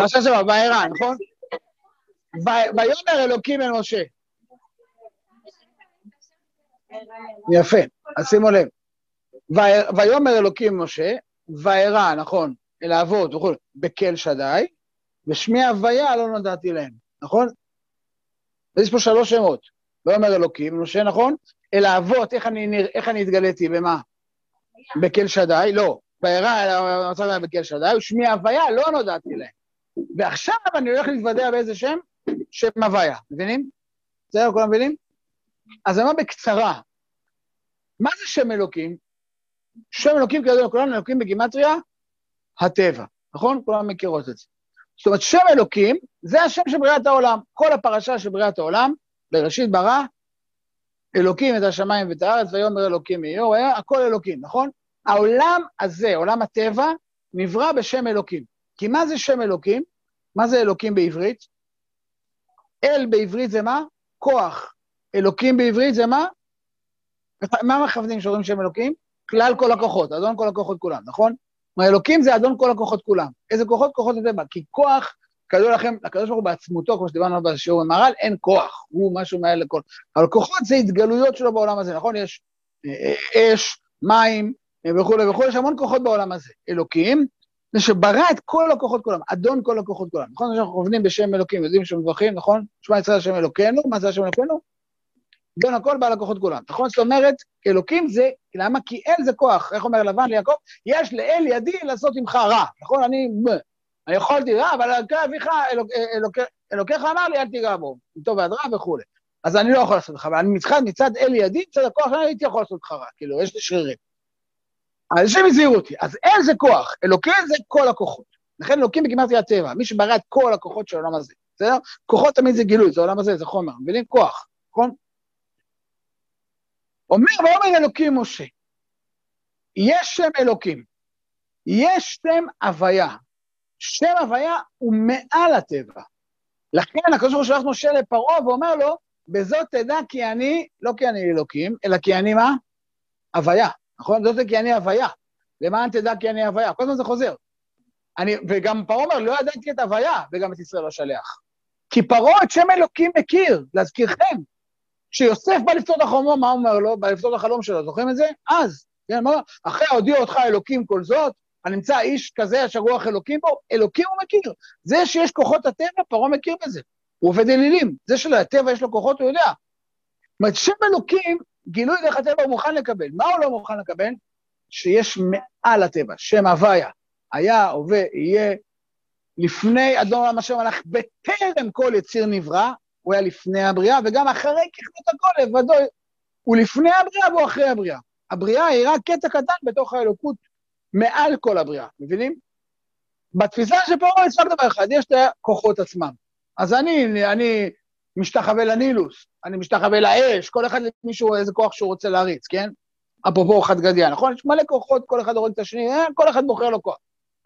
פרשת שבוע, וירא, נכון? ויאמר אלוקים אל משה. יפה, אז שימו לב. ויאמר אלוקים משה, וירא, נכון, אל האבות וכו', בקל שדי, ושמי הוויה לא נודעתי להם, נכון? יש פה שלוש שמות. ויאמר אלוקים, משה, נכון? אל האבות, איך אני, נרא- איך אני התגליתי, במה? בקל שדי, לא. וירא אל המצב בקל שדי, ושמי הוויה לא נודעתי להם. ועכשיו אני הולך להתוודע באיזה שם? שם הוויה, מבינים? בסדר, כולם מבינים? אז אני אומר בקצרה, מה זה שם אלוקים? שם אלוקים, כידוע לכולנו, אלוקים בגימטריה, הטבע, נכון? כולם מכירות את זה. זאת אומרת, שם אלוקים זה השם של בריאת העולם. כל הפרשה של בריאת העולם, בראשית ברא, אלוקים את השמיים ואת הארץ, ויאמר אלוקים יהיו, הוא היה הכל אלוקים, נכון? העולם הזה, עולם הטבע, נברא בשם אלוקים. כי מה זה שם אלוקים? מה זה אלוקים בעברית? אל בעברית זה מה? כוח. אלוקים בעברית זה מה? מה מכוונים שאומרים שם אלוקים? כלל כל הכוחות, אדון כל הכוחות כולם, נכון? כלומר, אלוקים זה אדון כל הכוחות כולם. איזה כוחות? כוחות הטבע. כי כוח, כידוע לכם, לקדוש ברוך הוא בעצמותו, כמו שדיברנו בשיעור במהר"ל, אין כוח, הוא משהו מעל לכל. אבל כוחות זה התגלויות שלו בעולם הזה, נכון? יש אה, אש, מים אה, וכולי וכולי, יש המון כוחות בעולם הזה. אלוקים, זה שברא את כל הכוחות כולם, אדון כל הכוחות כולם. נכון? שאנחנו עובדים בשם אלוקים, יודעים שמברכים, נכון? שמע ישראל השם אלוקינו, מה זה השם אלוקינו? אדון הכל בעל הכוחות כולם. נכון? זאת אומרת, אלוקים זה, למה? כי אל זה כוח. איך אומר לבן ליעקב? יש לאל ידי לעשות עמך רע. נכון? אני, אני יכולתי רע, אבל אלוקי אביך, אלוק, אלוק, אלוקיך אמר לי, אל תיגע בו. טוב ועד רע וכולי. אז אני לא יכול לעשות לך, אבל מצד, אל ידי, מצד הכוח שלי, הייתי יכול לעשות לך רע. כאילו, יש לי שרירים. אז השם הזהיר אותי. אז אל זה כוח, אלוקים זה כל הכוחות. לכן אלוקים בגימטריה הטבע, מי שברא את כל הכוחות של העולם הזה. בסדר? כוחות תמיד זה גילוי, זה העולם הזה, זה חומר. מבינים? כוח, נכון? אומר ואומר אלוקים משה, יש שם אלוקים, יש שם הוויה. שם הוויה הוא מעל הטבע. לכן הקדוש ברוך הוא שולח משה לפרעה ואומר לו, בזאת תדע כי אני, לא כי אני אלוקים, אלא כי אני מה? הוויה, נכון? זאת כי אני הוויה. למען תדע כי אני הוויה. כל הזמן זה חוזר. אני, וגם פרעה אומר, לא ידעתי את הוויה, וגם את ישראל לא שלח. כי פרעה את שם אלוקים מכיר, להזכירכם. כשיוסף בא לפתור את החלום, מה הוא אומר לו? בא לפתור את החלום שלו, זוכרים את זה? אז, כן, מה? אחרי הודיע אותך אלוקים כל זאת, הנמצא איש כזה אשר רוח אלוקים בו, אלוקים הוא מכיר. זה שיש כוחות הטבע, פרעה מכיר בזה. הוא עובד אלילים. זה שלטבע יש לו כוחות, הוא יודע. זאת אומרת, שם אלוקים, גילוי דרך הטבע הוא מוכן לקבל. מה הוא לא מוכן לקבל? שיש מעל הטבע, שם הוויה. היה, הווה, יהיה, לפני אדון עולם השם הלך בטרם כל יציר נברא, הוא היה לפני הבריאה, וגם אחרי ככלות הכל לבדו, הוא לפני הבריאה והוא אחרי הבריאה. הבריאה היא רק קטע קטן בתוך האלוקות מעל כל הבריאה, מבינים? בתפיסה של פרעה יש רק דבר אחד, יש את הכוחות עצמם. אז אני, אני משתחווה לנילוס, אני משתחווה לאש, כל אחד למישהו איזה כוח שהוא רוצה להריץ, כן? אפרופו חד גדיה, נכון? יש מלא כוחות, כל אחד הורג את השני, אה, כל אחד בוחר לו כוח.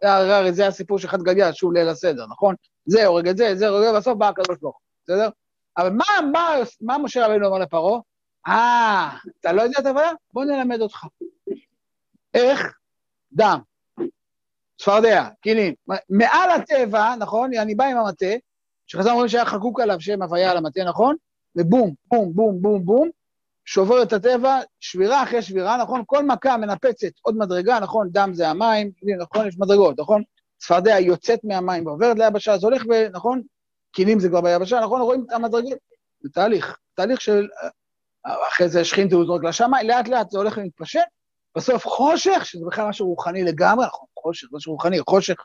הרי זה הסיפור של חד גדיה, שוב ליל הסדר, נכון? זה הורג את זה, זה הורג, ובסוף בא הקדוש ברוך הוא, בסדר? אבל מה, מה, מה משה רבינו אומר לפרעה? אה, אתה לא יודע את הבעיה? בוא נלמד אותך. איך? דם, צפרדע, קינים. מעל הטבע, נכון? אני בא עם המטה, שחז"ל אומרים שהיה חקוק עליו שם הוויה על המטה, נכון? ובום, בום, בום, בום, בום, שובר את הטבע, שבירה אחרי שבירה, נכון? כל מכה מנפצת עוד מדרגה, נכון? דם זה המים, נכון? יש מדרגות, נכון? צפרדע יוצאת מהמים ועוברת ליבשה, אז הולך ו... נכון? קינים זה כבר ביבשה, נכון? רואים את המדרגות? זה תהליך, תהליך של... אחרי זה שכין תעוזות לשמיים, לאט לאט זה הולך ומתפשט, בסוף חושך, שזה בכלל משהו רוחני לגמרי, נכון, חושך, משהו רוחני, חושך,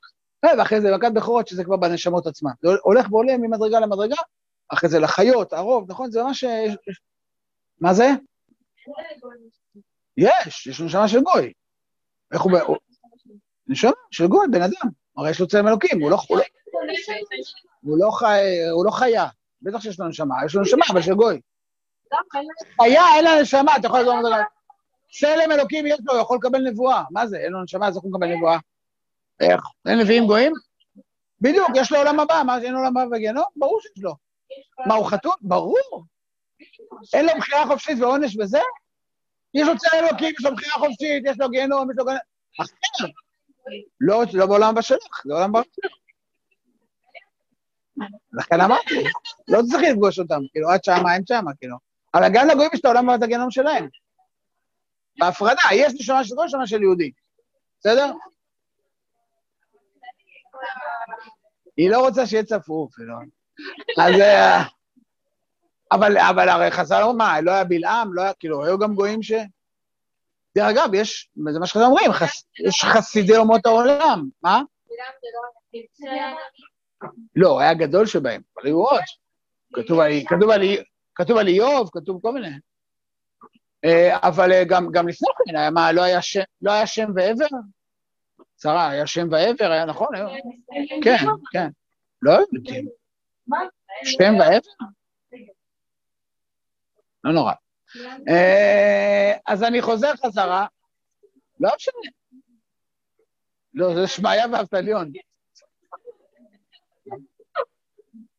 ואחרי זה מכת בכורות, שזה כבר בנשמות עצמן. זה הולך ועולה ממדרגה למדרגה, אחרי זה לחיות, הרוב, נכון? זה ממש... מה זה? יש, יש נשמה של גוי. איך הוא... נשמה של גוי, בן אדם. הרי יש לו צלם אלוקים, הוא לא... הוא לא חי... הוא לא חיה. בטח שיש לו נשמה, יש לו נשמה, אבל של גוי. חיה, אין לה נשמה, אתה יכול לדבר על צלם אלוקים יש לו, הוא יכול לקבל נבואה. מה זה? אין לו נשמה, אז איך הוא מקבל נבואה? איך? אין נביאים גויים? בדיוק, יש לו עולם הבא, מה, אין עולם הבא וגיהנום? ברור שיש לו. מה, הוא חתום? ברור. אין לו בחירה חופשית ועונש בזה? יש לו צלם אלוקים, יש לו בחירה חופשית, יש לו גיהנום, יש לו גיהנום. אחר. לא, לא בעולם הבא שלך, זה עולם הבא. לכן אמרתי, לא צריך לפגוש אותם, כאילו, עד שמה אין שמה, כאילו. אבל גם לגויים יש את העולם ואת הגיהנום שלהם. בהפרדה, יש נשמה של גוי, נשמה של יהודי. בסדר? היא לא רוצה שיהיה צפוף, לא. אז... אה, אבל, אבל הרי חז"ל אומרים, מה, לא היה בלעם, לא היה, כאילו, היו גם גויים ש... דרך אגב, יש, זה מה שאתם אומרים, יש חסידי אומות העולם, מה? לא, היה גדול שבהם, אבל היו עוד. כתוב על, איוב, כתוב כל מיני. אה, אבל אה, גם, לפני כן, מה, לא לא היה שם ועבר? שרה, היה שם ועבר, היה נכון? כן, כן. לא יודעים. שם ועבר? לא נורא. אה, אז אני חוזר חזרה, לא משנה. לא, זה שמעיה ואבטליון.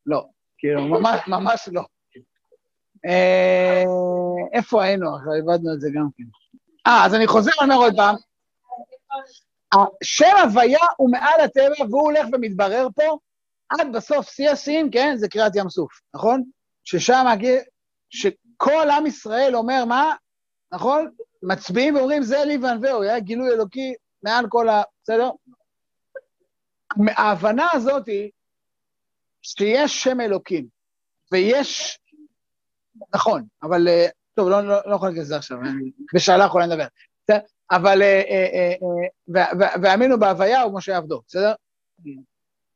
לא, כאילו, ממש, ממש לא. אה, איפה היינו? איבדנו את זה גם כן. אה, אז אני חוזר ואומר עוד פעם. שם הוויה הוא מעל הטבע, והוא הולך ומתברר פה, עד בסוף שיא השיאים, כן, זה קריעת ים סוף, נכון? ששם, שכל עם ישראל אומר, מה? נכון? מצביעים ואומרים, זה לי וענווהו, היה גילוי אלוקי מעל כל ה... בסדר? ההבנה הזאת היא שיש שם אלוקים, ויש... נכון, אבל... אה, טוב, לא, לא, לא יכול להגיד את זה עכשיו, בשאלה יכולה לדבר. אבל... אה, אה, והאמינו בהוויה ומשה עבדו, בסדר?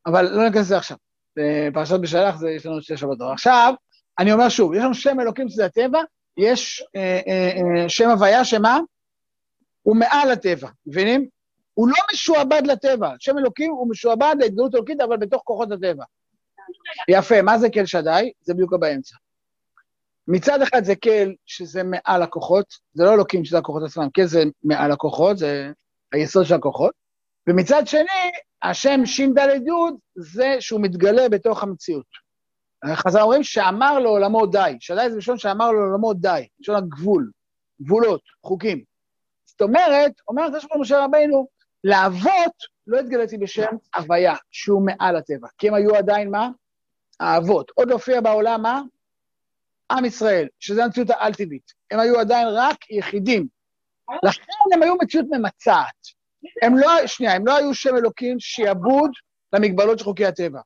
אבל לא ניכנס לזה עכשיו. בפרשת בשלח זה, יש לנו שתי שבתות. עכשיו, אני אומר שוב, יש לנו שם אלוקים שזה הטבע, יש אה, אה, אה, שם הוויה שמה? הוא מעל הטבע, מבינים? הוא לא משועבד לטבע, שם אלוקים הוא משועבד להתגלות אלוקית, אבל בתוך כוחות הטבע. יפה, מה זה קל שדי? זה בדיוק באמצע. מצד אחד זה קל שזה מעל הכוחות, זה לא אלוקים שזה הכוחות עצמם, קל זה מעל הכוחות, זה היסוד של הכוחות, ומצד שני, השם ש"ד י' זה שהוא מתגלה בתוך המציאות. חז"ל אומרים שאמר לעולמו די, שדי זה לשון שאמר לעולמו די, לשון הגבול, גבולות, חוקים. זאת אומרת, אומר הקדוש ברוך משה רבינו, לאבות לא התגליתי בשם הוויה, שהוא מעל הטבע, כי הם היו עדיין מה? האבות. עוד הופיע בעולם מה? עם ישראל, שזה המציאות האל-טבעית. הם היו עדיין רק יחידים. לכן הם היו מציאות ממצעת. הם לא, שנייה, הם לא היו שם אלוקים שיעבוד למגבלות של חוקי הטבע.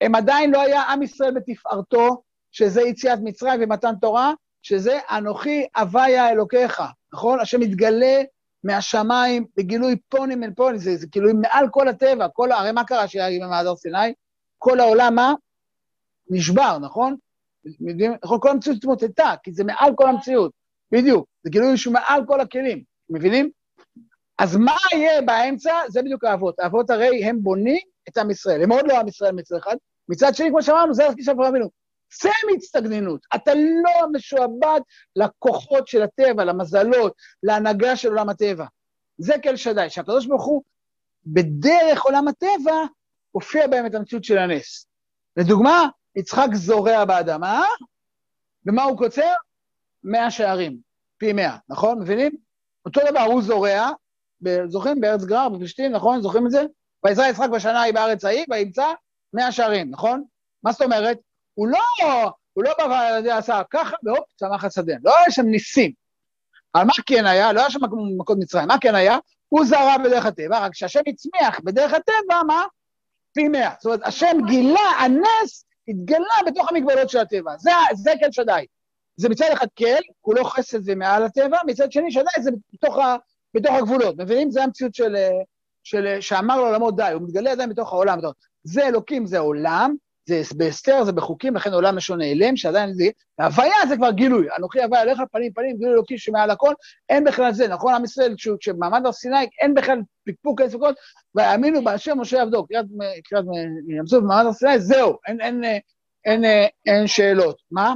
הם עדיין לא היה עם ישראל בתפארתו, שזה יציאת מצרים ומתן תורה, שזה אנוכי הוויה אלוקיך, נכון? השם מתגלה מהשמיים בגילוי פונים אל פונים, זה, זה כאילו מעל כל הטבע, כל, הרי מה קרה שהיה במעדר סיני? כל העולם, מה? נשבר, נכון? נכון, כל המציאות התמוטטה, כי זה מעל כל המציאות, בדיוק. זה גילוי שהוא מעל כל הכלים, מבינים? אז מה יהיה באמצע? זה בדיוק האבות. האבות הרי הם בונים את עם ישראל. הם עוד לא עם ישראל מצד אחד. מצד שני, כמו שאמרנו, זה הכי שאנחנו אבינו. זה מצטגנינות. אתה לא משועבד לכוחות של הטבע, למזלות, להנהגה של עולם הטבע. זה כל שדי, שהקדוש ברוך הוא, בדרך עולם הטבע, הופיע בהם את המציאות של הנס. לדוגמה, יצחק זורע באדמה, ומה הוא קוצר? מאה שערים, פי מאה, נכון? מבינים? אותו דבר, הוא זורע, זוכרים? בארץ גרר, בפלישתים, נכון? זוכרים את זה? ויזרע יצחק בשנה ההיא בארץ ההיא, וימצא מאה שערים, נכון? מה זאת אומרת? הוא לא, הוא לא בא ועשה ככה, והופ, צמח השדה. לא היה שם ניסים. אבל מה כן היה? לא היה שם מכות מצרים. מה כן היה? הוא זרע בדרך הטבע, רק שהשם הצמיח בדרך הטבע, מה? פי מאה. זאת אומרת, השם גילה, הנס התגלה בתוך המגבלות של הטבע. זה, זה כן שדי. זה מצד אחד כן, כולו חסד ומעל הטבע, מצד שני שדי זה בתוך, ה, בתוך הגבולות. מבינים? זה המציאות של, של, שאמר לעולמו די, הוא מתגלה עדיין בתוך העולם. זה אלוקים, זה עולם, זה בהסתר, זה בחוקים, לכן עולם לשון נעלם, שעדיין זה... הוויה זה כבר גילוי, אנוכי הוויה עליך פנים פנים, גילוי אלוקי שמעל הכל, אין בכלל זה, נכון? עם ישראל, כשבמעמד הר סיני, אין בכלל פקפוק אין ספקות, והאמינו באשר משה עבדו, קריאת ים סוף במעמד הר סיני, זהו, אין, אין, אין, אין שאלות. מה?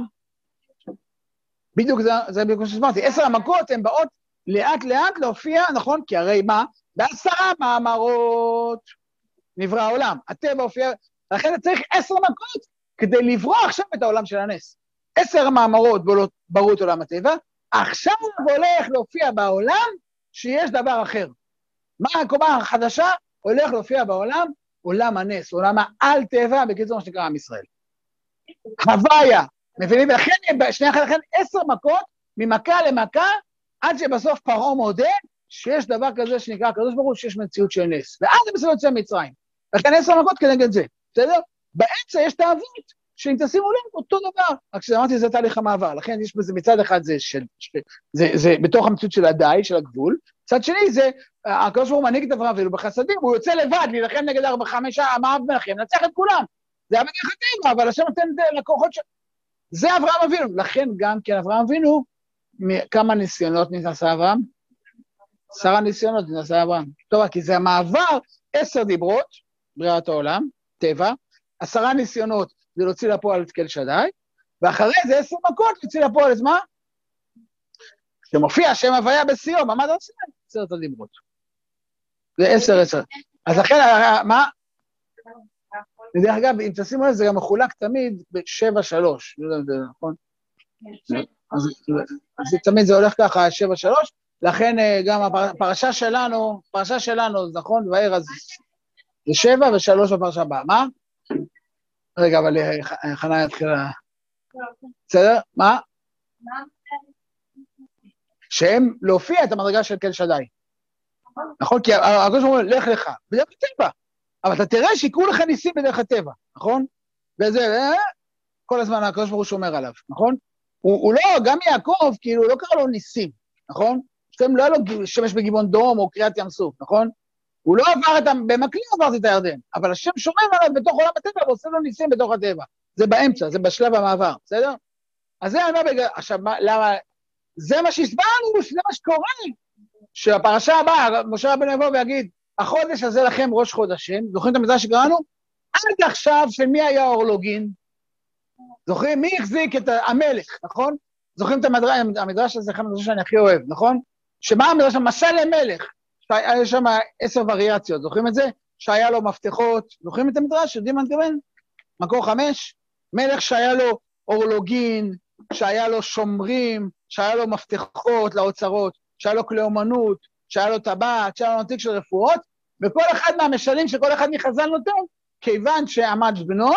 בדיוק זה, זה בדיוק מה שהסברתי. עשר המכות הן באות לאט לאט להופיע, נכון? כי הרי מה? בעשרה מאמרות נברא העולם. הטבע הופיע, לכן צריך עשר מכות כדי לברוא עכשיו את העולם של הנס. עשר מאמרות ברו את עולם הטבע, עכשיו הוא הולך להופיע בעולם שיש דבר אחר. מה הקומה החדשה? הולך להופיע בעולם עולם הנס, עולם העל-טבע, בקיצור מה שנקרא עם ישראל. הוויה, מבינים? ולכן, שנייה אחת, לכן עשר מכות, ממכה למכה, עד שבסוף פרעה מודה שיש דבר כזה שנקרא הקדוש ברוך הוא, שיש מציאות של נס. ואז הם בסדר יוצא ממצרים. לכן עשר מכות כנגד זה, בסדר? באמצע יש האבות, שאם תשימו לב, אותו דבר. רק שאמרתי, זה תהליך המעבר. לכן יש בזה מצד אחד זה של... זה, זה בתוך המציאות של הדי, של הגבול. מצד שני זה, הקדוש ברוך הוא מנהיג את אברהם אבינו בחסדים, הוא יוצא לבד להילחם נגד ארבע חמישה, המאב מנחם, נצח את כולם. זה היה בדרך הטבע, אבל השם נותן לקוחות של... זה אברהם אבינו. לכן גם כן אברהם אבינו, כמה ניסיונות נעשה אברהם? עשרה ניסיונות נעשה אברהם. טוב, כי זה המעבר, עשר דיברות, בריאת העולם, טבע, עשרה ניסיונות זה להוציא לפועל את קל שדי, ואחרי זה עשר מכות להוציא לפועל את מה? שמופיע שם הוויה בשיאו, מעמד הר סיני, עשרת הדיברות. זה עשר עשר. אז לכן, מה? ודרך אגב, אם תשימו לב, זה גם מחולק תמיד בשבע שלוש, לא יודע אם זה נכון? אז תמיד זה הולך ככה, שבע שלוש, לכן אה, גם הפרשה שלנו, פרשה שלנו, נכון, ואיר אז זה שבע ושלוש בפרשה הבאה. מה? רגע, אבל אה, חנה יתחילה... בסדר? מה? שהם להופיע את המדרגה של קל שדי. נכון? כי הקדוש ברוך הוא אומר, לך לך, בדרך הטבע. אבל אתה תראה שיקרו לך ניסים בדרך הטבע, נכון? וזה, אה, כל הזמן הקדוש ברוך הוא שומר עליו, נכון? הוא, הוא לא, גם יעקב, כאילו, לא קרא לו ניסים, נכון? אצלם לא היה לו שמש בגבעון דום או קריאת ים סוף, נכון? הוא לא עבר את ה... במקלים עברתי את הירדן, אבל השם שומר עליו בתוך עולם הטבע ועושה לו ניסים בתוך הטבע. זה באמצע, זה בשלב המעבר, בסדר? אז זה אני בגלל... עכשיו, מה, למה... זה מה שהסברנו, שזה מה שקורה. שהפרשה הבאה, משה רבנו יבוא ויגיד, החודש הזה לכם ראש חודשים, זוכרים את המדרש שקראנו? עד עכשיו, של מי היה האורלוגין? זוכרים? מי החזיק את המלך, נכון? זוכרים את המדרש, המדרש הזה, אחד המדרש שאני הכי אוהב, נכון? שמה המדרש? משל למלך. היה שם עשר וריאציות, זוכרים את זה? שהיה לו מפתחות, זוכרים את המדרש? יודעים מה אני מתכוון? מקור חמש? מלך שהיה לו אורלוגין, שהיה לו שומרים, שהיה לו מפתחות לאוצרות, שהיה לו כלי אומנות, שהיה לו טבעת, שהיה לו נתיק של רפואות, וכל אחד מהמשלים שכל אחד מחז"ל נותן, כיוון שעמד בנו,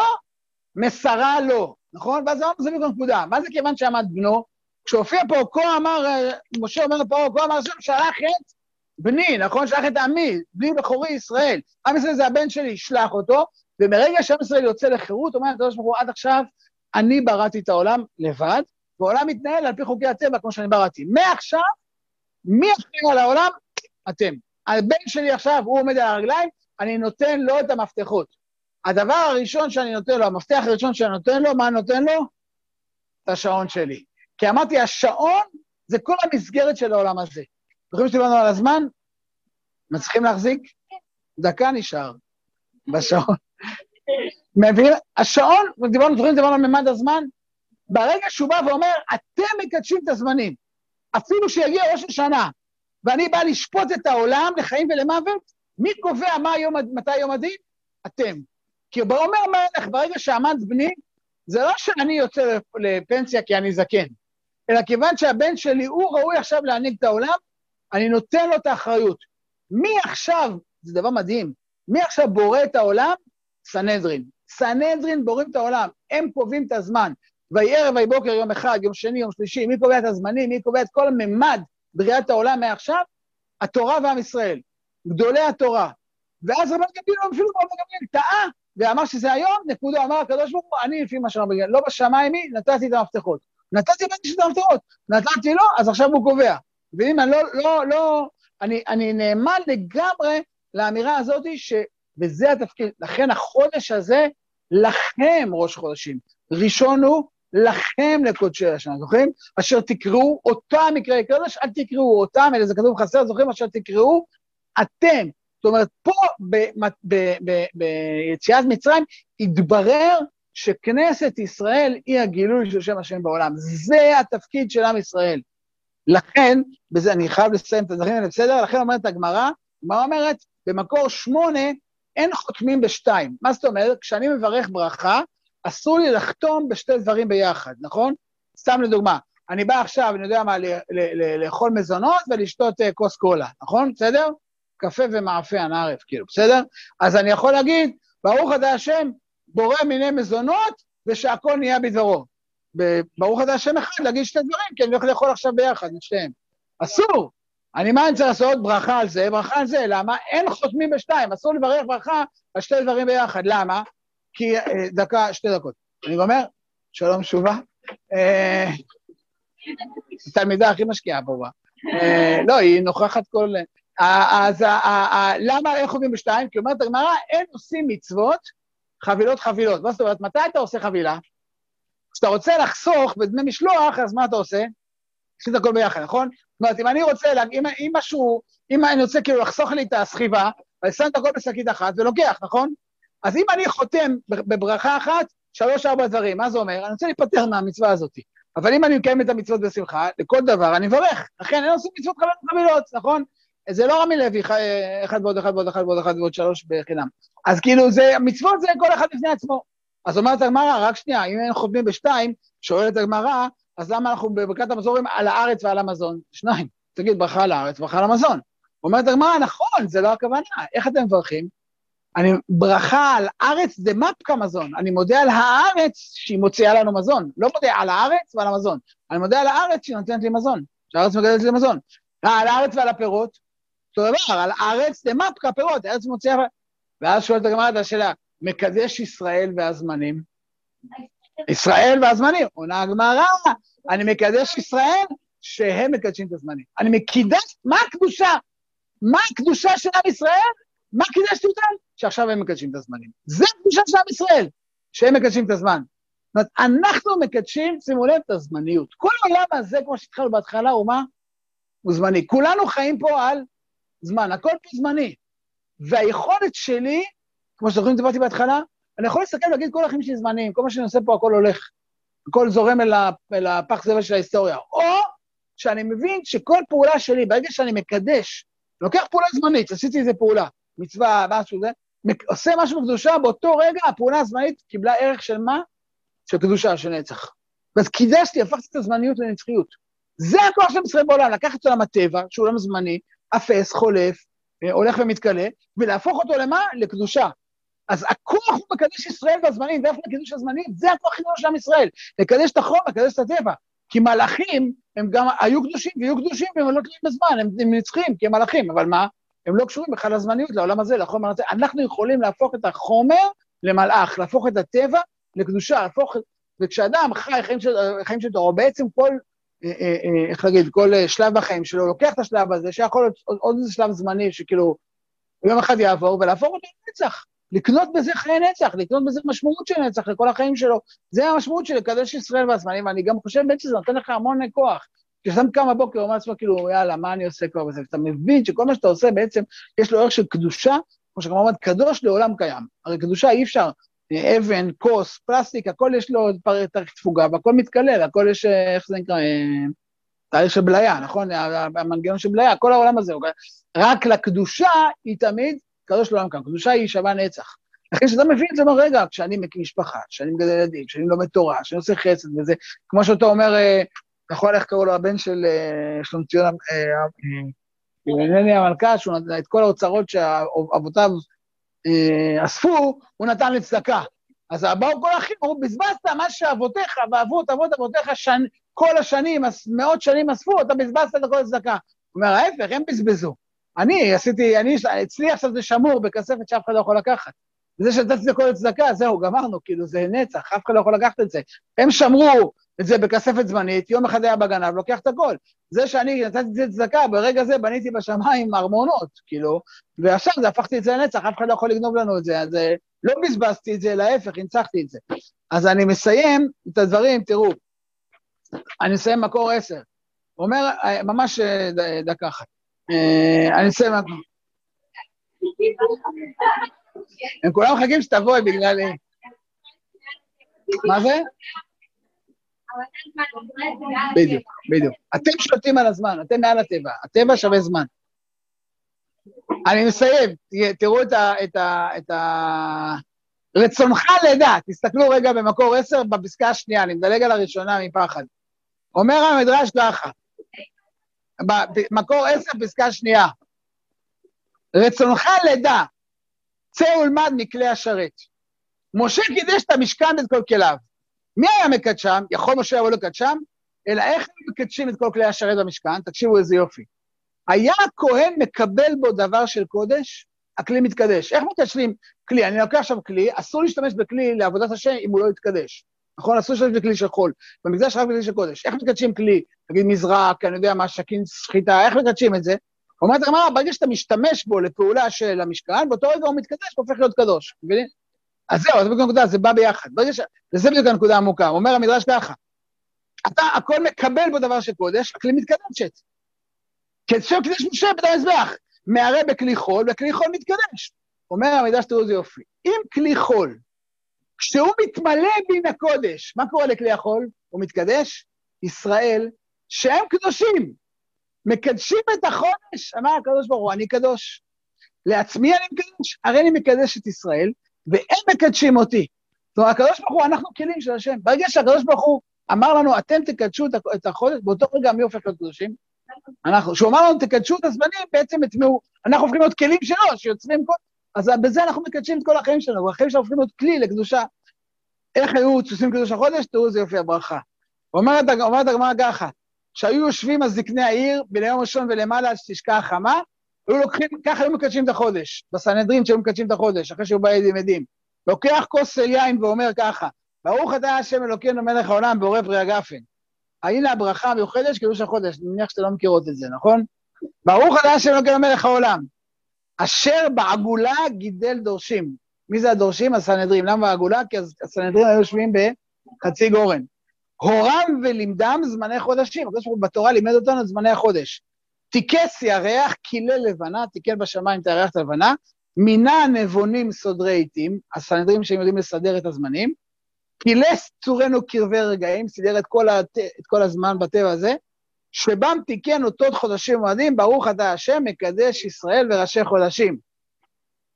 מסרה לו, נכון? ואז אמרנו, זה בדיוק הנקודה. מה זה כיוון שעמד בנו? כשהופיע פה, כה אמר, אה, משה אומר פה, כה אמר השם, שלח את בני, נכון? שלח את עמי, בני בכורי ישראל. עם ישראל זה הבן שלי, שלח אותו, ומרגע שעם ישראל יוצא לחירות, אומר הקדוש ברוך הוא, עד עכשיו אני בראתי את העולם לבד, והעולם מתנהל על פי חוקי הטבע כמו שאני בראתי. מעכשיו, מי אחראי על העולם? אתם. הבן שלי עכשיו, הוא עומד על הרגליים, אני נותן לו את המפתחות. הדבר הראשון שאני נותן לו, המפתח הראשון שאני נותן לו, מה נותן לו? את השעון שלי. כי אמרתי, השעון זה כל המסגרת של העולם הזה. זוכרים שדיברנו על הזמן? מצליחים להחזיק? דקה נשאר בשעון. מבינים? השעון, דיברנו, זוכרים, דיברנו על ממד הזמן? ברגע שהוא בא ואומר, אתם מקדשים את הזמנים, אפילו שיגיע ראש השנה, ואני בא לשפוט את העולם לחיים ולמוות, מי קובע מה יום, מתי יום הדין? אתם. כי באומר מלך, ברגע שעמד בני, זה לא שאני יוצא לפנסיה כי אני זקן, אלא כיוון שהבן שלי, הוא ראוי עכשיו להנהיג את העולם, אני נותן לו את האחריות. מי עכשיו, זה דבר מדהים, מי עכשיו בורא את העולם? סנהדרין. סנהדרין בוראים את העולם, הם קובעים את הזמן. ויהי ערב ויהי בוקר יום אחד, יום שני, יום שלישי, מי קובע את הזמנים, מי קובע את כל הממד בריאת העולם מעכשיו? התורה ועם ישראל, גדולי התורה. ואז רבן גמליאל אפילו רבן גמליאל טעה ואמר שזה היום, נקודה, אמר הקדוש ברוך הוא, אני לפי מה שאמר בגלל, לא בשמיים היא, נתתי את המפתחות. נתתי לבן את המפתחות, נתתי לו, אז עכשיו הוא קובע. ואם אני לא, לא, לא, אני, אני נאמן לגמרי לאמירה הזאת שבזה התפקיד. לכן החודש הזה, לכם ראש חודשים. ראשון הוא לכם לקודשי השנה, זוכרים? אשר תקראו אותם מקראי קודש, אל תקראו אותם, אלא זה כתוב חסר, זוכרים? אשר תקראו אתם. זאת אומרת, פה ביציאת מצרים התברר שכנסת ישראל היא הגילוי של שם השם בעולם. זה התפקיד של עם ישראל. לכן, בזה אני חייב לסיים את הדברים האלה, בסדר? לכן אומרת הגמרא, הגמרא אומרת, במקור שמונה אין חותמים בשתיים. מה זאת אומרת? כשאני מברך ברכה, אסור לי לחתום בשתי דברים ביחד, נכון? סתם לדוגמה, אני בא עכשיו, אני יודע מה, לאכול מזונות ולשתות uh, כוס קולה, נכון? בסדר? קפה ומאפה הנערף, כאילו, בסדר? אז אני יכול להגיד, ברוך אתה השם, בורא מיני מזונות, ושהכול נהיה בדברו. ברוך אתה השם אחד, להגיד שתי דברים, כי אני לא יכול לאכול עכשיו ביחד את שתיהם. אסור. אני, מה אני צריך לעשות? ברכה על זה, ברכה על זה. למה? אין חותמים בשתיים, אסור לברך ברכה על שתי דברים ביחד. למה? כי, אה, דקה, שתי דקות. אני אומר, שלום שובה. אה, תלמידה הכי משקיעה פה. אה, לא, היא נוכחת כל... אז למה איך חותמים בשתיים? כי אומרת הגמרא, אין עושים מצוות חבילות חבילות. מה זאת אומרת, מתי אתה עושה חבילה? כשאתה רוצה לחסוך בדמי משלוח, אז מה אתה עושה? עשית הכל ביחד, נכון? זאת אומרת, אם אני רוצה, אם, אם משהו, אם אני רוצה כאילו לחסוך לי את הסחיבה, אני שם את הכל בשקית אחת ולוקח, נכון? אז אם אני חותם בברכה אחת, שלוש-ארבע דברים, מה זה אומר? אני רוצה להיפטר מהמצווה הזאת. אבל אם אני מקיים את המצוות בשמחה, לכל דבר אני מברך. לכן אין עושים מצוות חבילות, נכון? זה לא רמי לוי, אחד ועוד אחד ועוד אחד ועוד אחד ועוד שלוש בחינם. אז כאילו, זה, מצוות זה כל אחד בפני עצמו. אז אומרת הגמרא, רק שנייה, אם היינו חותמים בשתיים, שואלת הגמרא, אז למה אנחנו בברכת המזון על הארץ ועל המזון? שניים. תגיד, ברכה על הארץ, ברכה על המזון. אומרת הגמרא, נכון, זה לא הכוונה. איך אתם מברכים? אני, ברכה על ארץ דה מפקא מזון. אני מודה על הארץ שהיא מוציאה לנו מזון. לא מודה על הארץ ועל המזון. אני מודה על הארץ שהיא נותנת לי מזון. שהארץ מגדלת לי מזון. אה, על הארץ ועל הפירות. אותו דבר, על הארץ דה מפקא פירות, הארץ מוציאה... ואז שואלת הגמרא את השאלה, מקדש ישראל והזמנים? ישראל והזמנים. עונה הגמרא, אני מקדש ישראל שהם מקדשים את הזמנים. אני מקידש, מה הקדושה? מה הקדושה של עם ישראל? מה קידשתי אותם? שעכשיו הם מקדשים את הזמנים. זה הקדושה של עם ישראל, שהם מקדשים את הזמן. זאת אומרת, אנחנו מקדשים, שימו לב, את הזמניות. כל העולם הזה, כמו שהתחלנו בהתחלה, הוא מה? הוא זמני. כולנו חיים פה על זמן, הכל פה זמני. והיכולת שלי, כמו שזוכרים, דיברתי בהתחלה, אני יכול להסתכל ולהגיד, כל החיים שלי זמניים, כל מה שאני עושה פה, הכל הולך. הכל זורם אל, אל הפח זבל של ההיסטוריה. או שאני מבין שכל פעולה שלי, ברגע שאני מקדש, לוקח פעולה זמנית, עשיתי איזה פעולה, מצווה, משהו זה, עושה משהו בקדושה, באותו רגע הפעולה הזמנית קיבלה ערך של מה? של קדושה, של נצח. ואז קידשתי, הפכתי את הזמניות לנצחיות. זה הכוח של ישראל בעולם, לקחת את עולם הטבע, שהוא עולם זמני, אפס, חולף, אה, הולך ומתכלה, ולהפוך אותו למה? לקדושה. אז הכוח הוא מקדש ישראל והזמנים, ואיפה לקידוש הזמנים? זה הכוח הכי של עם ישראל, לקדש את החום, לקדש את הטבע. כי מלאכים, הם גם היו קדושים ויהיו קדושים, והם לא תלויים בזמן, הם, הם נצחים, כי הם מלאכים, אבל מה? הם לא קשורים בכלל לזמניות, לעולם הזה, לחומר הזה. אנחנו יכולים להפוך את החומר למלאך, להפוך את הטבע לקדושה, להפוך... וכשאדם חי חיים של, חיים של תורה, בעצם כל, אה, אה, אה, איך להגיד, כל שלב בחיים שלו, לוקח את השלב הזה, שיכול להיות עוד איזה שלב זמני, שכאילו יום אחד יעבור, ולהפוך אותו לנצח. לקנות בזה חיי נצח, לקנות בזה משמעות של נצח לכל החיים שלו. זה המשמעות של לקדש ישראל והזמנים, ואני גם חושב באמת שזה נותן לך המון כוח. כשאתה קם בבוקר, אומר לעצמך, כאילו, יאללה, מה אני עושה כבר בזה? ואתה מבין שכל מה שאתה עושה בעצם, יש לו ערך של קדושה, כמו שגם אומרת, קדוש לעולם קיים. הרי קדושה אי אפשר, אבן, כוס, פלסטיק, הכל יש לו תאריך תפוגה, והכל מתקלל, הכל יש, איך זה נקרא, אה, תאריך של בליה, נכון? המנגנון של בליה, כל העולם הזה, רק לקדושה היא תמיד קדוש לעולם קיים. קדושה היא שווה נצח. לכן כשאתה מבין את זה, אומר, רגע, כשאני מקים משפחה, כשאני מגדל ילדים, כשאני לומד תורה, כשאני עושה חסד וזה, כמו שאתה אומר, אה, נכון, איך קראו לו הבן של אה, שלומציון, אה, אינני המלכה, שהוא נתן את כל האוצרות שאבותיו אספו, הוא נתן לצדקה. אז באו כל האחים, אמרו, בזבזת מה שאבותיך ואבות אבות אבותיך כל השנים, מאות שנים אספו, אתה בזבזת את הכל לצדקה. הוא אומר, ההפך, הם בזבזו. אני עשיתי, אני, אצלי עכשיו זה שמור בכספת שאף אחד לא יכול לקחת. וזה שנתתי את הכל לצדקה, זהו, גמרנו, כאילו, זה נצח, אף אחד לא יכול לקחת את זה. הם שמרו את זה בכספת זמנית, יום אחד היה בגנב, לוקח את הכל. זה שאני נתתי את זה לצדקה, ברגע זה בניתי בשמיים ארמונות, כאילו, ועכשיו זה הפכתי את זה לנצח, אף אחד לא יכול לגנוב לנו את זה, אז אה, לא בזבזתי את זה, להפך, הנצחתי את זה. אז אני מסיים את הדברים, תראו, אני מסיים מקור עשר. אומר, אה, ממש אה, דקה אחת. אה, אני אסיים מהכל. הם כולם מחכים שתבואי בגלל... מה זה? בדיוק, בדיוק. אתם שולטים על הזמן, אתם מעל הטבע, הטבע שווה זמן. אני מסיים, תראו את ה... רצונך לדע, תסתכלו רגע במקור עשר בפסקה השנייה, אני מדלג על הראשונה מפחד. אומר המדרש ככה, במקור עשר, פסקה שנייה. רצונך לדע, צא ולמד מכלי השרת. משה קידש את המשכן ואת כל כליו. מי היה מקדשם? יכול משה לבוא לקדשם? אלא איך הם מקדשים את כל כלי השרת במשכן? תקשיבו איזה יופי. היה הכהן מקבל בו דבר של קודש, הכלי מתקדש. איך מקדשים כלי? אני לוקח עכשיו כלי, אסור להשתמש בכלי לעבודת השם אם הוא לא יתקדש. נכון? אסור להשתמש בכלי של חול. במקדש רק בכלי של קודש. איך מקדשים כלי? נגיד מזרק, אני יודע מה, שכין סחיטה, איך מקדשים את זה? אומרת הגמרא, ברגע שאתה משתמש בו לפעולה של המשכן, באותו רגע הוא מתקדש, הוא הופך להיות קדוש, מבינים? אז זהו, זה בדיוק הנקודה, זה בא ביחד. ש... וזה בדיוק הנקודה העמוקה. אומר המדרש ככה, אתה הכל מקבל בו דבר של קודש, הכלי מתקדשת. כשם קידש משה בית המזבח, מערה בכלי חול, וכלי חול מתקדש. אומר המדרש, תראו איזה יופי. אם כלי חול, כשהוא מתמלא מן הקודש, מה קורה לכלי החול? הוא מתקדש? ישראל, שהם קדושים, מקדשים את החודש, אמר הקדוש ברוך הוא, אני קדוש. לעצמי אני מקדש, הרי אני מקדש את ישראל, והם מקדשים אותי. זאת אומרת, הקדוש ברוך הוא, אנחנו כלים של השם. ברגע שהקדוש ברוך הוא אמר לנו, אתם תקדשו את החודש, באותו רגע מי הופך להיות קדושים? אנחנו, כשהוא אמר לנו, תקדשו את הזמנים, בעצם הטמעו, אנחנו הופכים להיות כלים שלו, שיוצרים כל... אז בזה אנחנו מקדשים את כל החיים שלנו, והחיים שלנו הופכים להיות כלי לקדושה. איך היו צוסים קדוש החודש? תראו איזה יופי הברכה. אומרת הגמרא ככה, שהיו יושבים הזקני העיר ביום ראשון ולמעלה עד שתשקע החמה, היו לוקחים, ככה היו מקדשים את החודש, בסנהדרין שהיו מקדשים את החודש, אחרי שהיו באים עדים. לוקח כוס של יין ואומר ככה, ברוך אתה השם אלוקינו מלך העולם בעורב פרי הגפן. הנה הברכה המיוחדת של קידוש החודש, אני מניח שאתם לא מכירות את זה, נכון? ברוך אתה השם אלוקינו מלך העולם, אשר בעגולה גידל דורשים. מי זה הדורשים? הסנהדרין. למה בעגולה? כי הסנהדרין היו יושבים בחצי גורן. הורם ולימדם זמני חודשים. הקדוש ברוך הוא בתורה לימד אותנו את זמני החודש. תיקס ירח, קילל לבנה, תיקן בשמיים את הירח את הלבנה, מינה נבונים סודרי עיתים, הסנהדרים שהם יודעים לסדר את הזמנים, קילס צורנו קרבי רגעים, סידר את כל, הת... את כל הזמן בטבע הזה, שבם תיקן אותות חודשים מועדים, ברוך אתה השם, מקדש ישראל וראשי חודשים.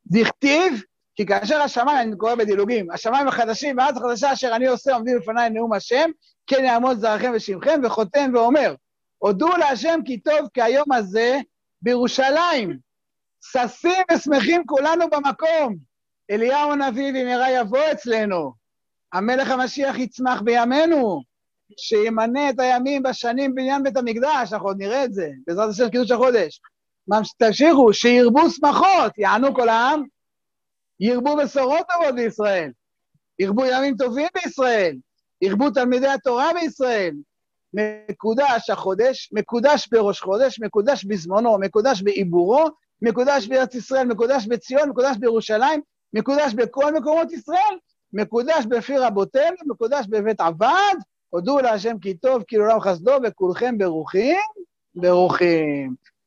דכתיב, כי כאשר השמיים, אני קורא בדילוגים, השמיים החדשים והארץ החדשה אשר אני עושה עומדים לפניי נאום השם, כן יעמוד זרעכם ושמכם, וחותם ואומר, הודו להשם כי טוב כהיום הזה בירושלים. ששים ושמחים כולנו במקום. אליהו הנביא במהרה יבוא אצלנו. המלך המשיח יצמח בימינו, שימנה את הימים בשנים בעניין בית המקדש, אנחנו עוד נראה את זה, בעזרת השם קידוש החודש. תמשיכו, שירבו שמחות, יענו כל העם, ירבו בשורות טובות בישראל, ירבו ימים טובים בישראל, ירבו תלמידי התורה בישראל, מקודש החודש, מקודש בראש חודש, מקודש בזמנו, מקודש בעיבורו, מקודש בארץ ישראל, מקודש בציון, מקודש בירושלים, מקודש בכל מקומות ישראל, מקודש בפי רבותינו, מקודש בבית עבד, הודו להשם כי טוב, כי לעולם חסדו, וכולכם ברוכים, ברוכים.